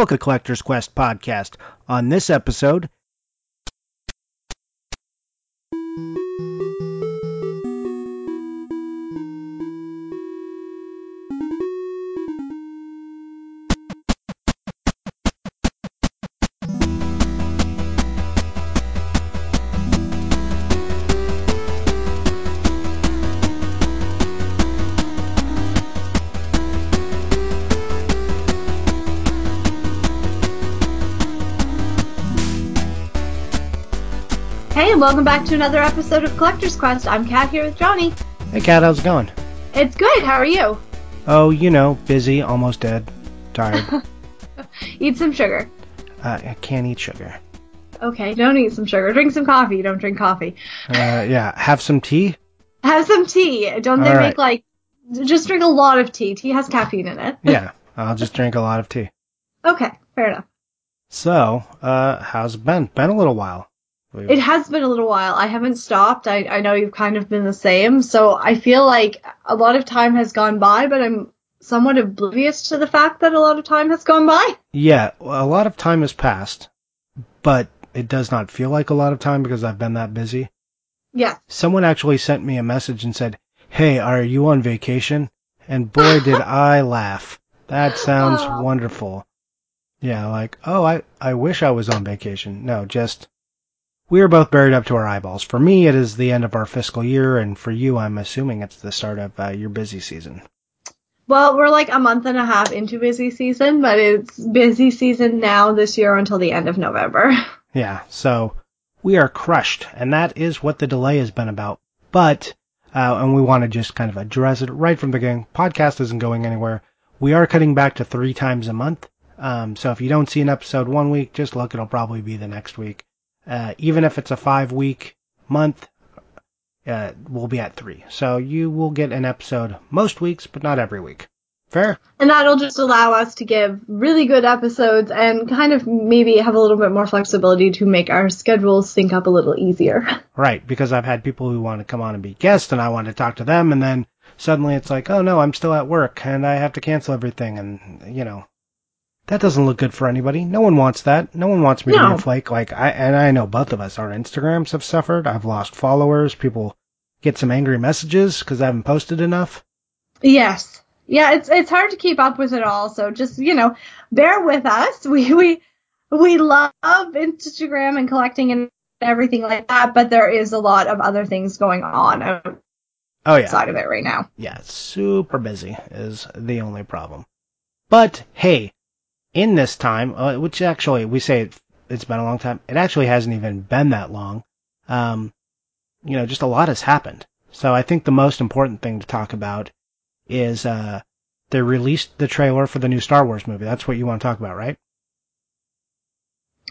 To Collector's Quest podcast. On this episode, welcome back to another episode of Collector's Quest. I'm Kat here with Johnny. hey Kat, how's it going? It's good. How are you? Oh, you know, busy, almost dead, tired. Eat some sugar. uh, I can't eat sugar. Okay, don't eat some sugar. Drink some coffee. Don't drink coffee. Uh, yeah, have some tea. Have some tea. Don't they All make like just drink a lot of tea? Tea has caffeine in it. Yeah, I'll just drink a lot of tea. Okay, fair enough. So, uh, how's it been? Been a little while. It has been a little while. I haven't stopped. I, I know you've kind of been the same. So I feel like a lot of time has gone by, but I'm somewhat oblivious to the fact that a lot of time has gone by. Yeah, a lot of time has passed, but it does not feel like a lot of time because I've been that busy. Yeah. Someone actually sent me a message and said, Hey, are you on vacation? And boy, did I laugh. That sounds Aw. wonderful. Yeah, like, oh, I, I wish I was on vacation. No, just, we are both buried up to our eyeballs. For me, it is the end of our fiscal year, and for you, I'm assuming it's the start of uh, your busy season. Well, we're like a month and a half into busy season, but it's busy season now this year until the end of November. Yeah, so we are crushed, and that is what the delay has been about. But, uh, and we want to just kind of address it right from the beginning. Podcast isn't going anywhere. We are cutting back to three times a month. Um, so if you don't see an episode one week, just look, it'll probably be the next week. Uh, even if it's a five week month, uh, we'll be at three. So you will get an episode most weeks, but not every week. Fair? And that'll just allow us to give really good episodes and kind of maybe have a little bit more flexibility to make our schedules sync up a little easier. Right, because I've had people who want to come on and be guests and I want to talk to them and then suddenly it's like, oh no, I'm still at work and I have to cancel everything and, you know, that doesn't look good for anybody. No one wants that. No one wants me to be a flake. Like, I, and I know both of us, our Instagrams have suffered. I've lost followers. People get some angry messages because I haven't posted enough. Yes. Yeah, it's it's hard to keep up with it all, so just, you know, bear with us. We we we love Instagram and collecting and everything like that, but there is a lot of other things going on Oh yeah. outside of it right now. Yeah, super busy is the only problem. But hey, in this time, uh, which actually we say it, it's been a long time, it actually hasn't even been that long. Um, you know, just a lot has happened. So I think the most important thing to talk about is uh, they released the trailer for the new Star Wars movie. That's what you want to talk about, right?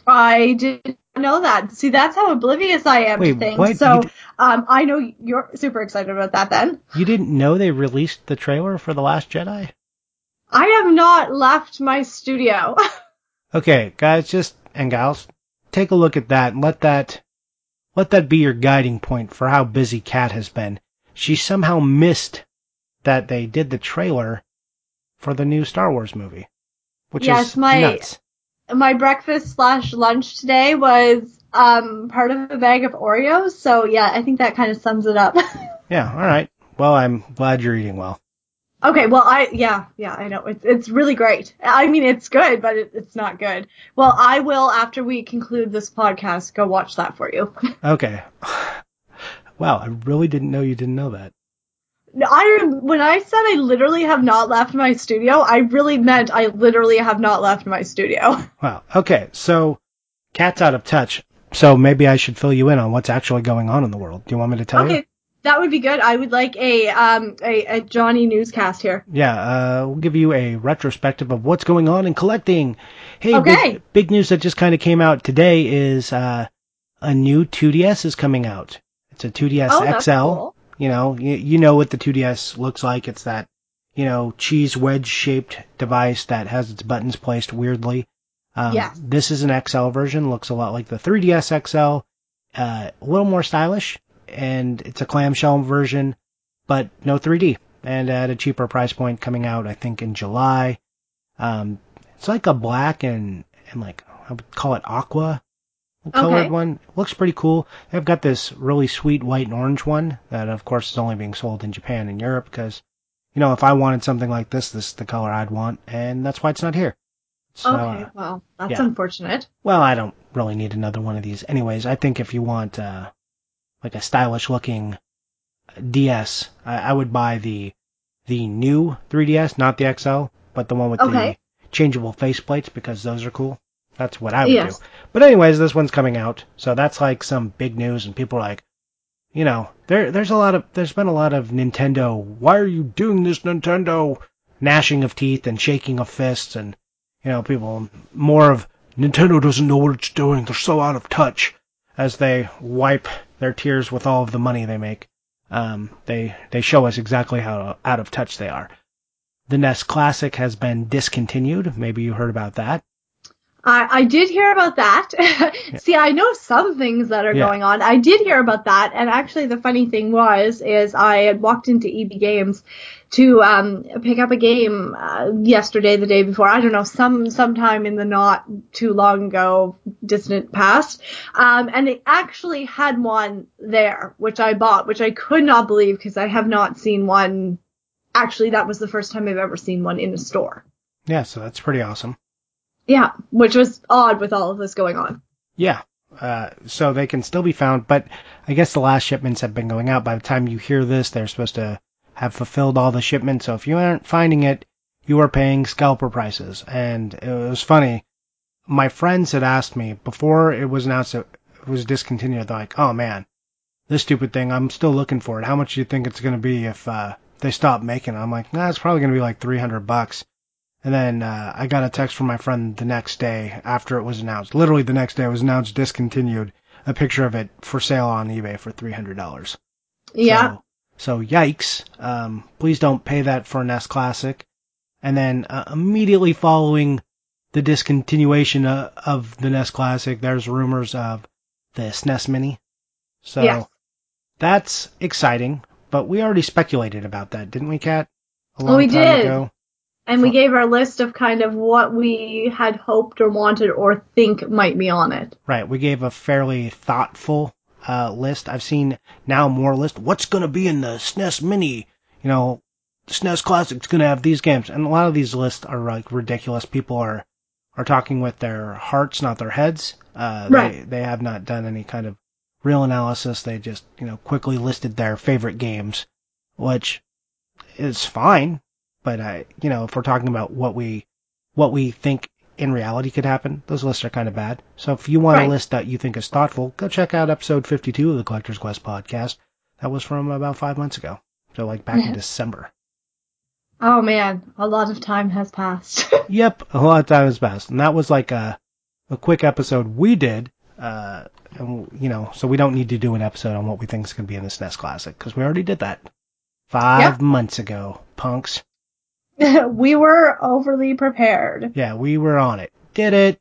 I didn't know that. See, that's how oblivious I am Wait, to things. what? So, d- um, I know you're super excited about that then. You didn't know they released the trailer for The Last Jedi? I have not left my studio. Okay, guys, just and gals, take a look at that and let that let that be your guiding point for how busy Kat has been. She somehow missed that they did the trailer for the new Star Wars movie, which Yes, is my- nuts. my breakfast slash lunch today was um part of a bag of Oreos. So yeah, I think that kind of sums it up. Yeah, all right. Well, I'm glad you're eating well. Okay, well I yeah yeah I know it's it's really great. I mean it's good, but it, it's not good. Well, I will after we conclude this podcast go watch that for you. Okay. Wow, I really didn't know you didn't know that. I when I said I literally have not left my studio, I really meant I literally have not left my studio. Wow. Okay, so Kat's out of touch. So maybe I should fill you in on what's actually going on in the world. Do you want me to tell you? That would be good. I would like a um a, a Johnny newscast here. Yeah, uh, we'll give you a retrospective of what's going on in collecting. Hey, Okay. big, big news that just kind of came out today is uh, a new 2DS is coming out. It's a 2DS Oh, that's XL. cool. You know, you, you know what the 2DS looks like. It's that, you know, cheese wedge shaped device that has its buttons placed weirdly. Um, Yes. This is an XL version. Looks a lot like the 3DS XL. Uh, a little more stylish, and it's a clamshell version, but no 3D, and at a cheaper price point coming out, I think in July. Um, it's like a black and and like I would call it aqua colored Okay. one. Looks pretty cool. They've got this really sweet white and orange one that, of course, is only being sold in Japan and Europe because, you know, if I wanted something like this, this is the color I'd want, and that's why it's not here. So, okay, well, that's yeah. unfortunate. well, I don't really need another one of these. Anyways, I think if you want uh, like a stylish looking DS, I, I would buy the the new 3DS, not the XL, but the one with Okay. the changeable faceplates because those are cool. That's what I would Yes. do. But anyways, this one's coming out, so that's like some big news, and people are like, you know, there there's a lot of there's been a lot of Nintendo. Why are you doing this, Nintendo? Gnashing of teeth and shaking of fists, and you know, people more of Nintendo doesn't know what it's doing. They're so out of touch as they wipe their tears with all of the money they make. Um, they they show us exactly how out of touch they are. The NES Classic has been discontinued. Maybe you heard about that. I, I did hear about that. See, I know some things that are Yeah. going on. I did hear about that, and actually, the funny thing was, is I had walked into EB Games to um, pick up a game uh, yesterday, the day before. I don't know, some sometime in the not too long ago, distant past, um, and it actually had one there, which I bought, which I could not believe because I have not seen one. Actually, that was the first time I've ever seen one in a store. Yeah, so that's pretty awesome. Yeah, which was odd with all of this going on. Yeah. Uh, so they can still be found, but I guess the last shipments have been going out. By the time you hear this, they're supposed to have fulfilled all the shipments. So if you aren't finding it, you are paying scalper prices. And it was funny. My friends had asked me before it was announced that it was discontinued. They're like, "Oh man, this stupid thing. I'm still looking for it. How much do you think it's going to be if uh, they stop making it?" I'm like, "Nah, it's probably going to be like 300 bucks." And then uh, I got a text from my friend the next day after it was announced. Literally the next day it was announced discontinued. A picture of it for sale on eBay for three hundred dollars. Yeah. So, so yikes. Um, please don't pay that for a NES Classic. And then uh, immediately following the discontinuation uh, of the NES Classic, there's rumors of the SNES Mini. So Yes. that's exciting. But we already speculated about that, didn't we, Kat? A Oh, we time did. ago. And we gave our list of kind of what we had hoped or wanted or think might be on it. Right. We gave a fairly thoughtful uh, list. I've seen now more list. What's going to be in the SNES Mini? You know, SNES Classic's going to have these games, and a lot of these lists are like ridiculous. People are are talking with their hearts, not their heads. Uh, They Right. they have not done any kind of real analysis. They just you know quickly listed their favorite games, which is fine. But I, you know, if we're talking about what we what we think in reality could happen, those lists are kind of bad. So if you want Right. a list that you think is thoughtful, go check out episode 52 of the Collector's Quest podcast. That was from about five months ago. So like back in December. Oh man, a lot of time has passed. Yep, a lot of time has passed. And that was like a, a quick episode we did. Uh, and, you know, so we don't need to do an episode on what we think is going to be in this NES Classic because we already did that five months ago, punks. we were overly prepared. Yeah, we were on it. Did it.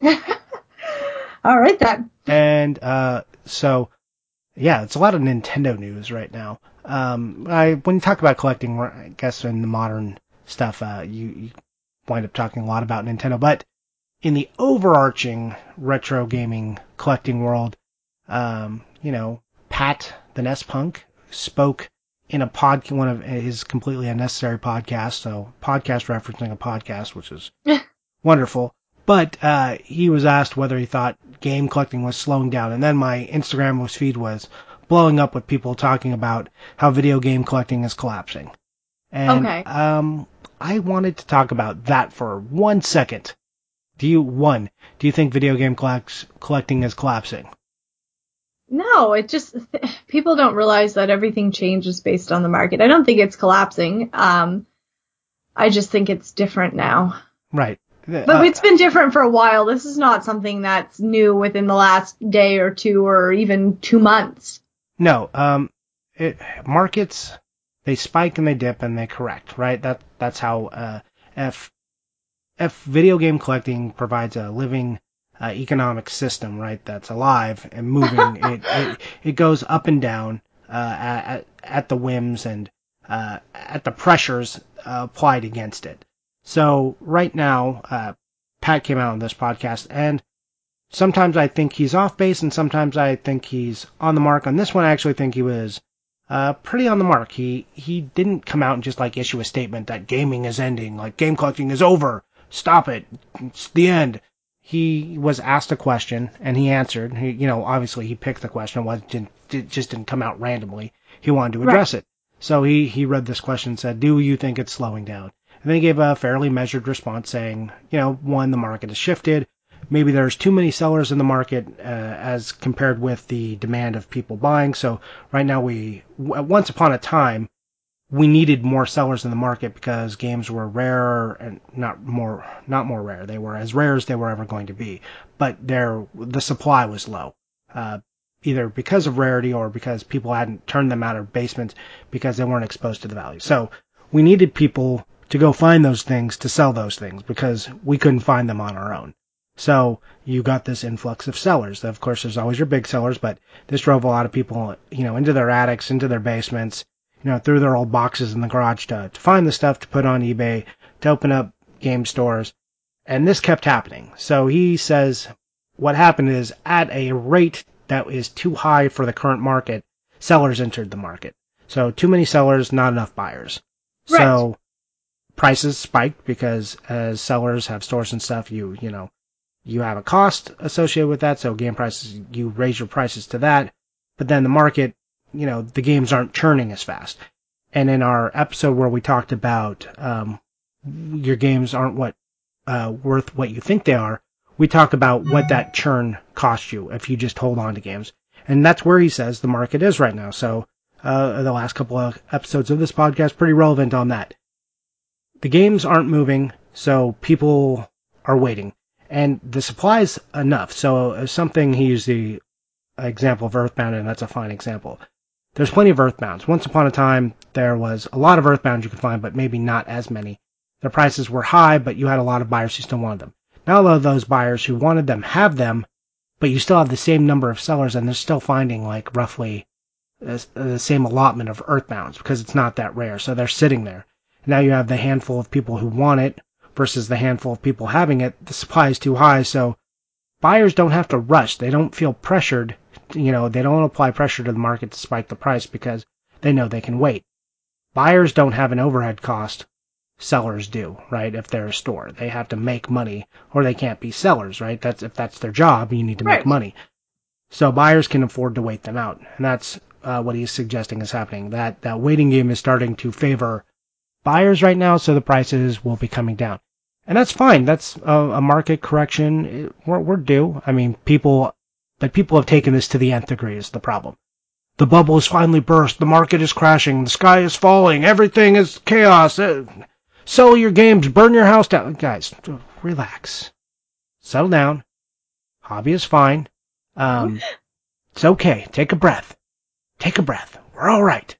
All right then. And uh, so, yeah, it's a lot of Nintendo news right now. Um, I when you talk about collecting, I guess in the modern stuff, uh, you, you wind up talking a lot about Nintendo. But in the overarching retro gaming collecting world, um, you know, Pat the NES Punk spoke in a pod, one of his completely unnecessary podcasts. So podcast referencing a podcast, which is wonderful. But uh, he was asked whether he thought game collecting was slowing down, and then my Instagram was feed was blowing up with people talking about how video game collecting is collapsing. And Okay. um, I wanted to talk about that for one second. Do you one? Do you think video game collecting is collapsing? No, it just people don't realize that everything changes based on the market. I don't think it's collapsing. Um, I just think it's different now. Right. But Uh, it's been different for a while. This is not something that's new within the last day or two or even two months. No, um, it, markets they spike and they dip and they correct, right? That that's how uh, if if video game collecting provides a living uh, economic system, right? That's alive and moving. it, it it goes up and down uh, at at the whims and uh, at the pressures uh, applied against it. So right now, uh, Pat came out on this podcast, and sometimes I think he's off base, and sometimes I think he's on the mark. On this one, I actually think he was uh, pretty on the mark. He he didn't come out and just like issue a statement that gaming is ending, like game collecting is over, stop it, it's the end. He was asked a question and he answered. He, you know, obviously he picked the question. Was didn't it just didn't come out randomly. He wanted to address right. it. So he he read this question and said, "Do you think it's slowing down?" And then he gave a fairly measured response saying, you know, one, the market has shifted maybe there's too many sellers in the market uh, as compared with the demand of people buying. So right now we, once upon a time, we needed more sellers in the market because games were rare and not more, not more rare. They were as rare as they were ever going to be, but their, the supply was low. Uh, either because of rarity or because people hadn't turned them out of basements because they weren't exposed to the value. So we needed people to go find those things to sell those things because we couldn't find them on our own. So you got this influx of sellers. Of course, there's always your big sellers, but this drove a lot of people, you know, into their attics, into their basements, you know, through their old boxes in the garage to, to find the stuff to put on eBay, to open up game stores. And this kept happening. So he says what happened is at a rate that is too high for the current market, sellers entered the market. So too many sellers, not enough buyers. Right. So prices spiked because as sellers have stores and stuff, you, you know, you have a cost associated with that, so game prices, you raise your prices to that, but then the market, you know, the games aren't churning as fast. And in our episode where we talked about um, your games aren't what uh, worth what you think they are, we talk about what that churn costs you if you just hold on to games. And that's where he says the market is right now. So uh, the last couple of episodes of this podcast pretty relevant on that. The games aren't moving, so people are waiting and the supply is enough. So something he used the example of Earthbound, and that's a fine example. There's plenty of Earthbounds. Once upon a time, there was a lot of Earthbounds you could find, but maybe not as many. The prices were high, but you had a lot of buyers who still wanted them. Now, a lot of those buyers who wanted them have them, but you still have the same number of sellers, and they're still finding like roughly uh, uh, the same allotment of Earthbounds because it's not that rare. So they're sitting there. Now you have the handful of people who want it versus the handful of people having it, the supply is too high. So buyers don't have to rush. They don't feel pressured. You know, they don't apply pressure to the market to spike the price because they know they can wait. Buyers don't have an overhead cost. Sellers do, right? If they're a store, they have to make money or they can't be sellers, right? That's if that's their job, you need to right. make money. So buyers can afford to wait them out. And that's uh, what he's suggesting is happening. That, that waiting game is starting to favor buyers right now, so the prices will be coming down and that's fine. That's a, a market correction. We're, we're due. I mean, people, but people have taken this to the nth degree is the problem. The bubble has finally burst. The market is crashing. The sky is falling. Everything is chaos. Uh, sell your games. Burn your house down. Guys, relax. Settle down. Hobby is fine. Um, it's okay. Take a breath. Take a breath. We're all right.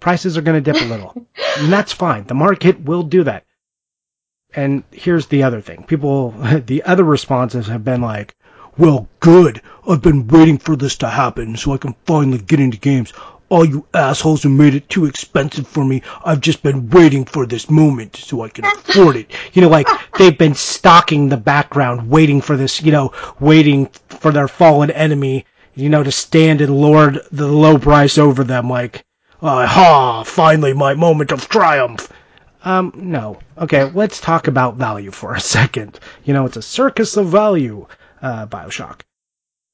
Prices are going to dip a little. and that's fine. The market will do that. And here's the other thing. People, the other responses have been like, well, good. I've been waiting for this to happen so I can finally get into games. All you assholes who made it too expensive for me, I've just been waiting for this moment so I can afford it. You know, like they've been stalking the background, waiting for this, you know, waiting for their fallen enemy, you know, to stand and lord the low price over them like, uh, ha, finally my moment of triumph. Um, no. Okay, let's talk about value for a second. You know, it's a circus of value, uh, Bioshock.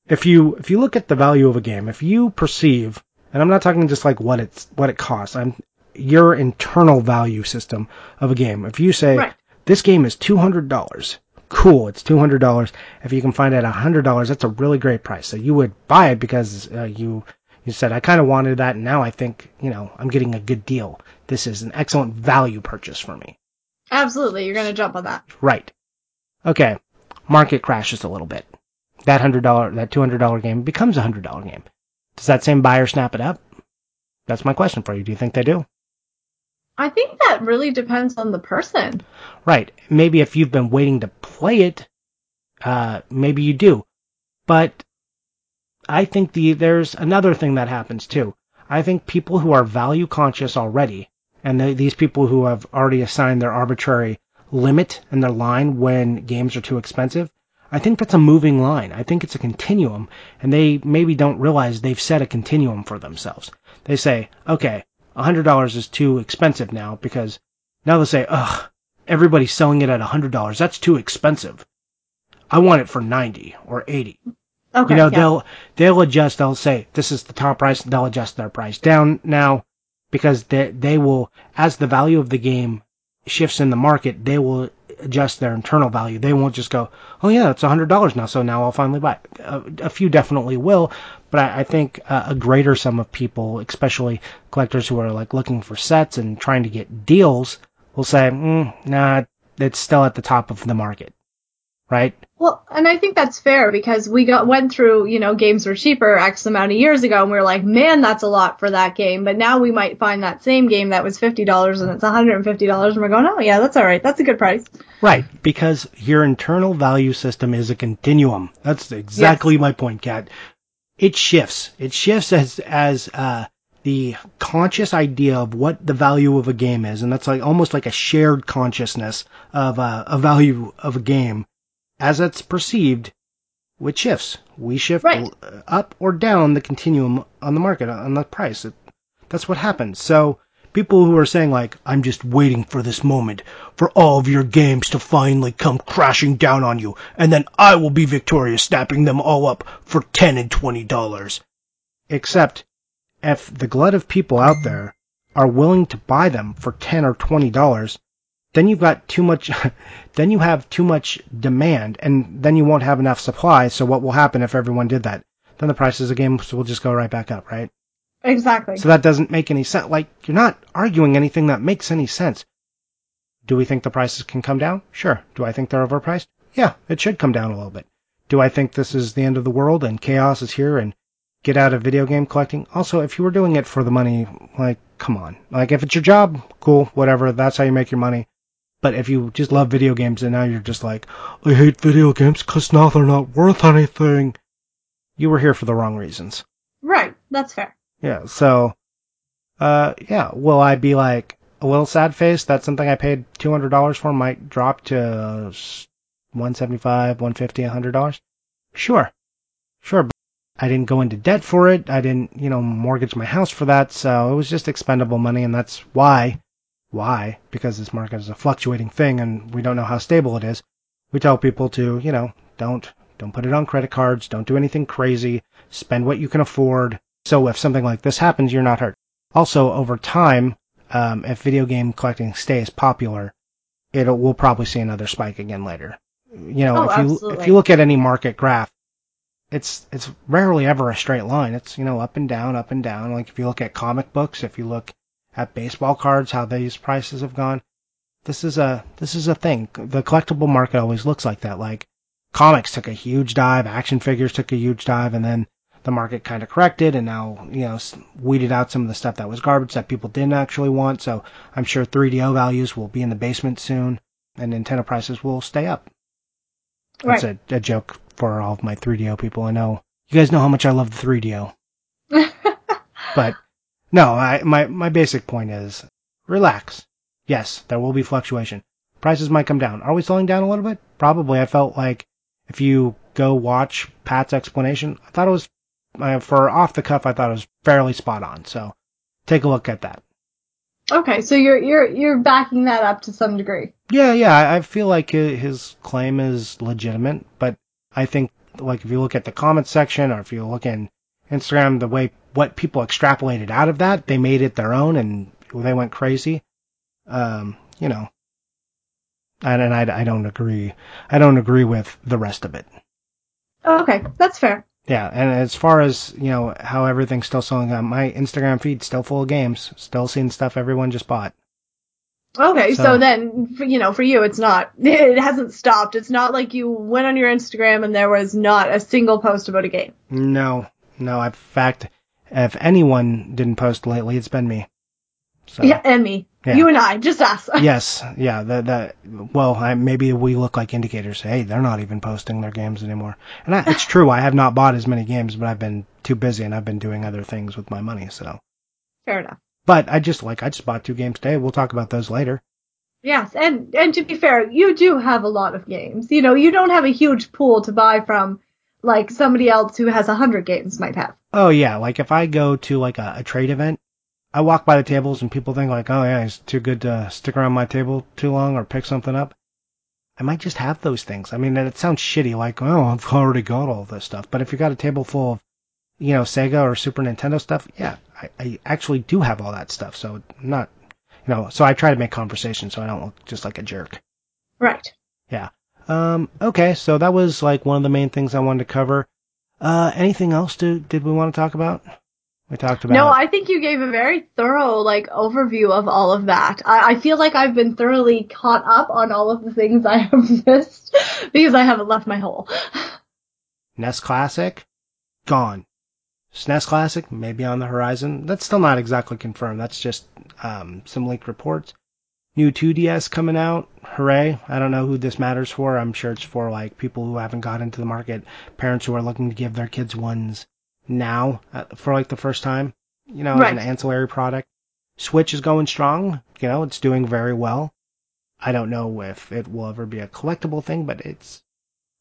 If you, if you look at the value of a game, if you perceive, and I'm not talking just like what it's, what it costs, I'm, your internal value system of a game. If you say, right. this game is $200, cool, it's $200. If you can find it at $100, that's a really great price. So you would buy it because uh, you, you said, I kind of wanted that, and now I think, you know, I'm getting a good deal. This is an excellent value purchase for me. Absolutely, you're going to jump on that. Right. Okay, market crashes a little bit. That $100, that $200 game becomes a $100 game. Does that same buyer snap it up? That's my question for you. Do you think they do? I think that really depends on the person. Right. Maybe if you've been waiting to play it, uh, maybe you do. But I think the there's another thing that happens too. I think people who are value conscious already, and they, these people who have already assigned their arbitrary limit and their line when games are too expensive, I think that's a moving line. I think it's a continuum, and they maybe don't realize they've set a continuum for themselves. They say, okay, $100 is too expensive now because now they'll say, ugh, everybody's selling it at $100. That's too expensive. I want it for 90 or 80. Okay. You know, yeah. they'll they'll adjust. They'll say this is the top price. They'll adjust their price down now because they they will as the value of the game shifts in the market. They will adjust their internal value. They won't just go, oh yeah, it's hundred dollars now, so now I'll finally buy. A, a few definitely will, but I, I think uh, a greater sum of people, especially collectors who are like looking for sets and trying to get deals, will say, mm, nah, it's still at the top of the market, right? Well, and I think that's fair because we got went through, you know, games were cheaper X amount of years ago, and we were like, man, that's a lot for that game. But now we might find that same game that was fifty dollars and it's one hundred and fifty dollars, and we're going, oh yeah, that's all right, that's a good price. Right, because your internal value system is a continuum. That's exactly Yes. my point, Kat. It shifts. It shifts as as uh, the conscious idea of what the value of a game is, and that's like almost like a shared consciousness of uh, a value of a game as it's perceived. Which shifts. We shift Right. uh, up or down the continuum on the market on the price. It, that's what happens. So people who are saying like, I'm just waiting for this moment for all of your games to finally come crashing down on you, and then I will be victorious, snapping them all up for ten and twenty dollars. Except, if the glut of people out there are willing to buy them for ten or twenty dollars, then you've got too much, then you have too much demand, and then you won't have enough supply. So what will happen if everyone did that? Then the prices of games will just go right back up, right? Exactly. So that doesn't make any sense. Like, you're not arguing anything that makes any sense. Do we think the prices can come down? Sure. Do I think they're overpriced? Yeah, it should come down a little bit. Do I think this is the end of the world and chaos is here and get out of video game collecting? Also, if you were doing it for the money, like, come on. Like, if it's your job, cool, whatever, that's how you make your money. But if you just love video games and now you're just like, I hate video games because now they're not worth anything, you were here for the wrong reasons. right. That's fair. Yeah, so, uh, yeah, will I be like a little sad face that something I paid $200 for might drop to uh, 175 150 $100? Sure. Sure, but I didn't go into debt for it. I didn't, you know, mortgage my house for that, so it was just expendable money, and that's why, why, because this market is a fluctuating thing and we don't know how stable it is, we tell people to, you know, don't, don't put it on credit cards, don't do anything crazy, spend what you can afford, so if something like this happens, you're not hurt. Also, over time, um, if video game collecting stays popular, it'll we'll probably see another spike again later. You know, Oh, if you if you look at any market graph, it's it's rarely ever a straight line. It's you know up and down, up and down. Like if you look at comic books, if you look at baseball cards, how these prices have gone. This is a this is a thing. The collectible market always looks like that. Like comics took a huge dive, action figures took a huge dive, and then the market kind of corrected and now, you know, weeded out some of the stuff that was garbage that people didn't actually want. So I'm sure 3DO values will be in the basement soon and Nintendo prices will stay up. That's Right. a, a joke for all of my 3DO people. I know you guys know how much I love the 3DO, but no, I, my, my basic point is relax. Yes, there will be fluctuation. Prices might come down. Are we slowing down a little bit? Probably. I felt like if you go watch Pat's explanation, I thought it was uh, for off the cuff. I thought it was fairly spot on. So take a look at that. okay, so you're you're you're backing that up to some degree. Yeah, yeah. I I feel like his claim is legitimate, but I think like if you look at the comment section or if you look in Instagram, the way what people extrapolated out of that, they made it their own and they went crazy. Um, you know, and, and I, I don't agree. I don't agree with the rest of it. Okay, that's fair. Yeah, and as far as you know how everything's still selling on my Instagram feed, still full of games, still seeing stuff everyone just bought. Okay, so, So- then you know, for you, it's not. It hasn't stopped. It's not like you went on your Instagram and there was not a single post about a game. No, no. In fact, if anyone didn't post lately, it's been me. So Yeah, and me, Yeah. you and I, just us. yes, yeah. That that. Well, I, maybe we look like indicators. Hey, they're not even posting their games anymore. And I, it's true. I have not bought as many games, but I've been too busy and I've been doing other things with my money. So Fair enough. But I just like I just bought two games today. We'll talk about those later. Yes, and and to be fair, you do have a lot of games. You know, you don't have a huge pool to buy from like somebody else who has a hundred games might have. Oh yeah, like if I go to like a, a trade event, I walk by the tables and people think like, oh yeah, he's too good to stick around my table too long or pick something up. I might just have those things. I mean, it sounds shitty, like oh I've already got all this stuff. But if you got a table full of, you know, Sega or Super Nintendo stuff, yeah, I, I actually do have all that stuff. So I'm not you know, so I try to make conversation so I don't look just like a jerk. Right. Yeah. Um, okay, so that was like one of the main things I wanted to cover. Uh, anything else to, did we want to talk about? We talked about. No, I think you gave a very thorough like overview of all of that. I, I feel like I've been thoroughly caught up on all of the things I have missed because I haven't left my hole. NES Classic, gone. SNES Classic, maybe on the horizon. That's still not exactly confirmed. That's just um, some leaked reports. New 2DS coming out. Hooray. I don't know who this matters for. I'm sure it's for like people who haven't got into the market, parents who are looking to give their kids ones now uh, for like the first time, you know, Right. as an ancillary product. Switch is going strong. You know, it's doing very well. I don't know if it will ever be a collectible thing, but it's,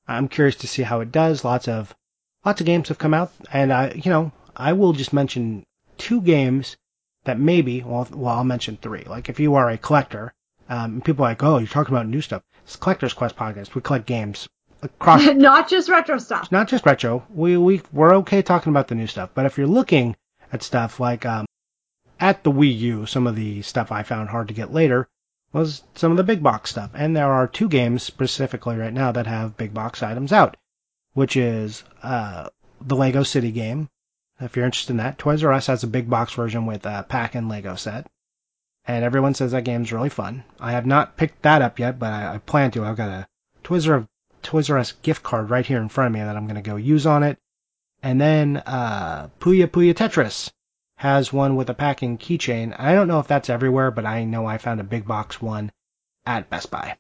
I'm curious to see how it does. Lots of, lots of games have come out and I, you know, I will just mention two games that maybe, well, well, I'll mention three. Like if you are a collector, um, people are like, oh, you're talking about new stuff. It's Collector's Quest podcast. We collect games across Not just retro stuff. not just retro. We we we're okay talking about the new stuff, but if you're looking at stuff like um at the Wii U, some of the stuff I found hard to get later was some of the big box stuff, and there are two games specifically right now that have big box items out, which is uh the Lego City game. If you're interested in that, Toys R Us has a big box version with a pack and Lego set. And everyone says that game's really fun. I have not picked that up yet, but I, I plan to. I've got a Toys R Toys R Us gift card right here in front of me that I'm going to go use on it. And then uh, Puyo Puyo Tetris has one with a packing keychain. I don't know if that's everywhere, but I know I found a big box one at Best Buy.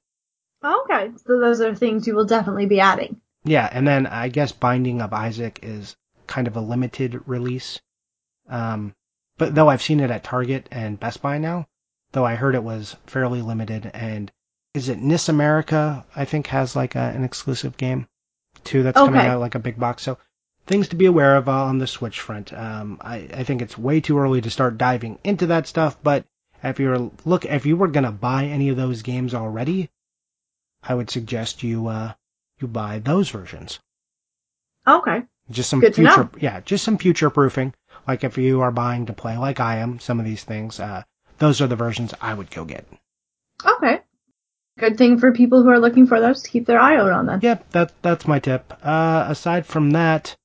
Okay, so those are things you will definitely be adding. Yeah, and then I guess Binding of Isaac is kind of a limited release. Um, but though I've seen it at Target and Best Buy now, though I heard it was fairly limited. And is it NIS America? I think has like a, an exclusive game too that's coming out like a big box. So things to be aware of uh, on the Switch front. Um, I, I think it's way too early to start diving into that stuff, but if you're look if you were gonna buy any of those games already, I would suggest you uh you buy those versions. Okay. Just some Good future, yeah, just some future proofing. Like if you are buying to play, like I am, some of these things, uh, those are the versions I would go get. Okay. Good thing for people who are looking for those to keep their eye out on them. Yep, that that's my tip. Uh, aside from that,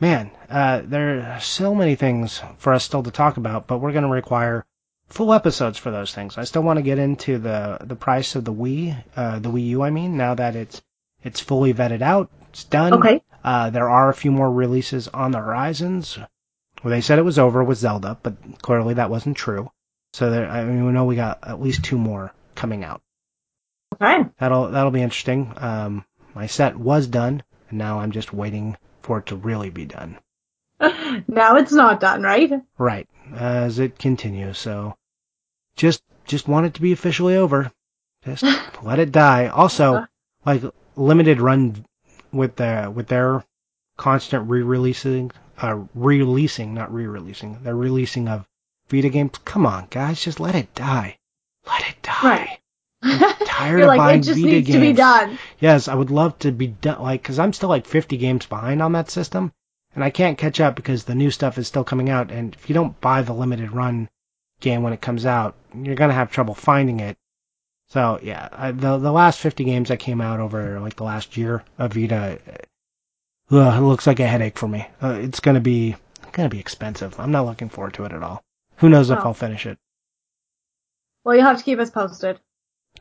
man, uh, there are so many things for us still to talk about, but we're going to require full episodes for those things. I still want to get into the the price of the Wii, uh, the Wii U. I mean, now that it's it's fully vetted out, it's done. Okay. Uh, there are a few more releases on the horizons. Well, they said it was over with Zelda, but clearly that wasn't true. So there, I mean, we know we got at least two more coming out. Okay. That'll that'll be interesting. Um, my set was done, and now I'm just waiting for it to really be done. now it's not done, right? Right, as it continues. So, just just want it to be officially over. Just let it die. Also, like limited run with the with their constant re-releasing, uh, re-releasing, not re-releasing. They're releasing of Vita games. Come on, guys, just let it die. Let it die. Right. tired You're of like, buying it just Vita needs games. to be done. Yes, I would love to be done, like, cause I'm still like 50 games behind on that system, and I can't catch up because the new stuff is still coming out, and if you don't buy the limited run game when it comes out, you're gonna have trouble finding it. So yeah, I, the the last 50 games that came out over like the last year of Vita, uh, ugh, it looks like a headache for me. Uh, it's gonna be gonna be expensive. I'm not looking forward to it at all. Who knows if Oh. I'll finish it? Well, you'll have to keep us posted.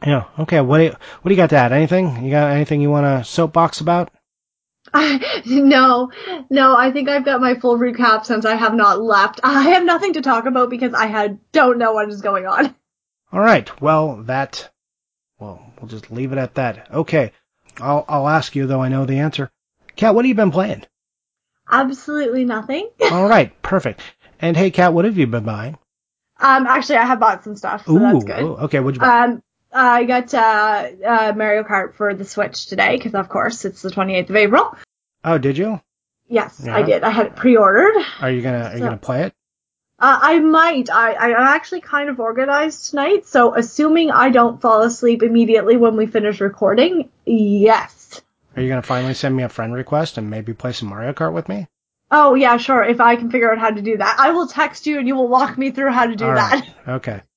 Yeah. Okay. What do you, what do you got to add? Anything? You got anything you want to soapbox about? no, no, I think I've got my full recap since I have not left. I have nothing to talk about because I had, don't know what is going on. All right. Well, that. Well, we'll just leave it at that. Okay. I'll I'll ask you though. I know the answer. Kat, what have you been playing? Absolutely nothing. All right. Perfect. And hey, Kat, what have you been buying? Um, actually, I have bought some stuff, so Ooh, that's good. ooh, okay, what'd you buy? Um, I got uh, uh, Mario Kart for the Switch today because, of course, it's the 28th of April. oh, did you? Yes, Yeah. I did. I had it pre-ordered. Are you gonna are you gonna play it? Uh, I might. I, I am actually kind of organized tonight, so assuming I don't fall asleep immediately when we finish recording, yes. Are you gonna finally send me a friend request and maybe play some Mario Kart with me? Oh yeah, sure. If I can figure out how to do that, I will text you and you will walk me through how to do All that. right. Okay.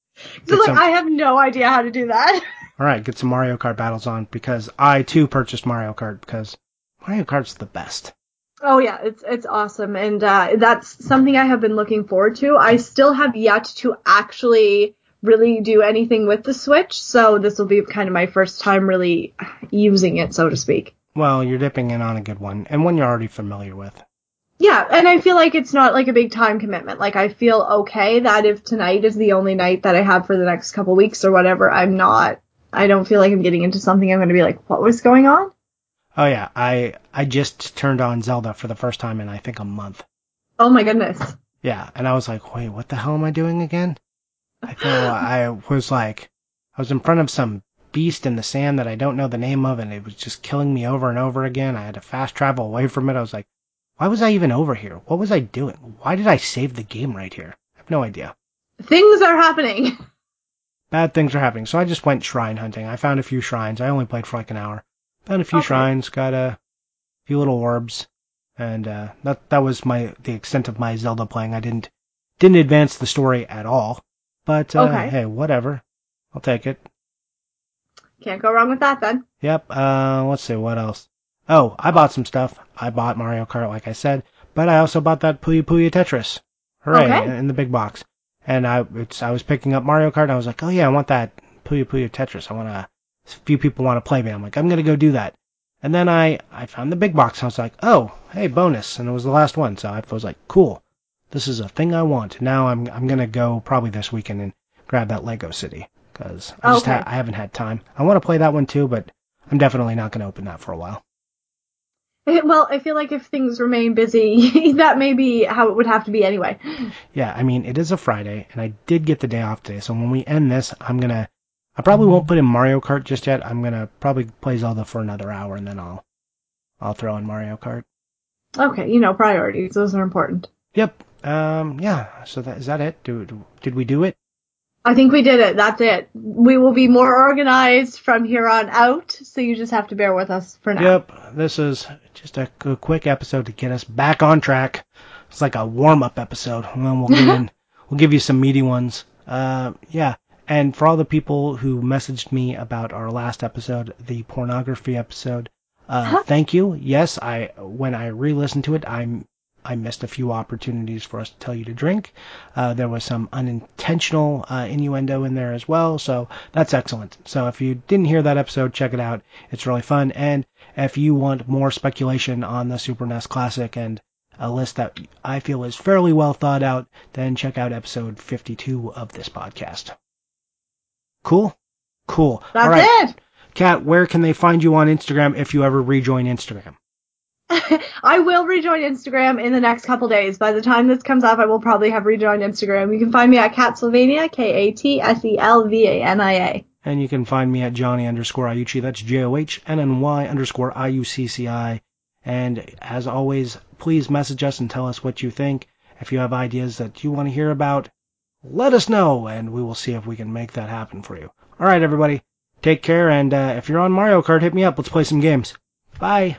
So like, some- I have no idea how to do that. All right, get some Mario Kart battles on because I too purchased Mario Kart because Mario Kart's the best. Oh yeah, it's it's awesome, and uh, that's something I have been looking forward to. I still have yet to actually really do anything with the Switch, so this will be kind of my first time really using it, so to speak. Well, you're dipping in on a good one and one you're already familiar with. Yeah, and I feel like it's not like a big time commitment. Like I feel okay that if tonight is the only night that I have for the next couple weeks or whatever, I'm not. I don't feel like I'm getting into something I'm going to be like, what was going on? Oh yeah, I I just turned on Zelda for the first time in I think a month. Oh my goodness. Yeah, and I was like, wait, what the hell am I doing again? I feel I was like, I was in front of some beast in the sand that I don't know the name of, and it was just killing me over and over again. I had to fast travel away from it. I was like, why was I even over here? What was I doing? Why did I save the game right here? I have no idea. Things are happening. Bad things are happening. So I just went shrine hunting. I found a few shrines. I only played for like an hour. Found a few Okay. shrines, got a few little orbs, and uh, that that was my the extent of my Zelda playing. I didn't didn't advance the story at all. But uh, Okay. hey, whatever. I'll take it. Can't go wrong with that then. Yep. Uh, let's see what else. Oh, I bought some stuff. I bought Mario Kart, like I said, but I also bought that Puyo Puyo Tetris. Hooray! Okay. In the big box. And I, it's, I was picking up Mario Kart. and I was like, oh yeah, I want that Puyo Puyo Tetris. I want to. Few people want to play me. I'm like, I'm gonna go do that. And then I, I found the big box. I was like, oh, hey, bonus, and it was the last one. So I was like, cool. This is a thing I want. Now I'm, I'm gonna go probably this weekend and grab that Lego City because I just Okay. ha- I haven't had time. I want to play that one too, but I'm definitely not gonna open that for a while. Eh, Well, I feel like if things remain busy, that may be how it would have to be anyway. Yeah, I mean, it is a Friday, and I did get the day off today, so when we end this, I'm gonna. I probably won't put in Mario Kart just yet. I'm gonna probably play Zelda for another hour, and then I'll. I'll throw in Mario Kart. Okay, you know, priorities, those are important. Yep. Um. Yeah. So that is that it? Do, do did we do it? I think we did it. That's it. We will be more organized from here on out, so you just have to bear with us for now. Yep. This is just a, a quick episode to get us back on track. It's like a warm up episode, and then we'll get in. We'll give you some meaty ones. Uh. Yeah. And for all the people who messaged me about our last episode, the pornography episode, uh, thank you. Yes, I when I re-listened to it, I I missed a few opportunities for us to tell you to drink. Uh, there was some unintentional uh, innuendo in there as well, so that's excellent. So if you didn't hear that episode, check it out. It's really fun. And if you want more speculation on the Super NES Classic and a list that I feel is fairly well thought out, then check out episode 52 of this podcast. Cool? Cool. That's All right. it. Kat, where can they find you on Instagram if you ever rejoin Instagram? I will rejoin Instagram in the next couple days. By the time this comes up, I will probably have rejoined Instagram. You can find me at Katselvania, K-A-T-S-E-L-V-A-N-I-A. And you can find me at Johnny underscore Iucci. That's J-O-H-N-N-Y underscore I-U-C-C-I. And as always, please message us and tell us what you think. If you have ideas that you want to hear about, let us know and we will see if we can make that happen for you. Alright everybody, take care and uh, if you're on Mario Kart, hit me up. Let's play some games. Bye.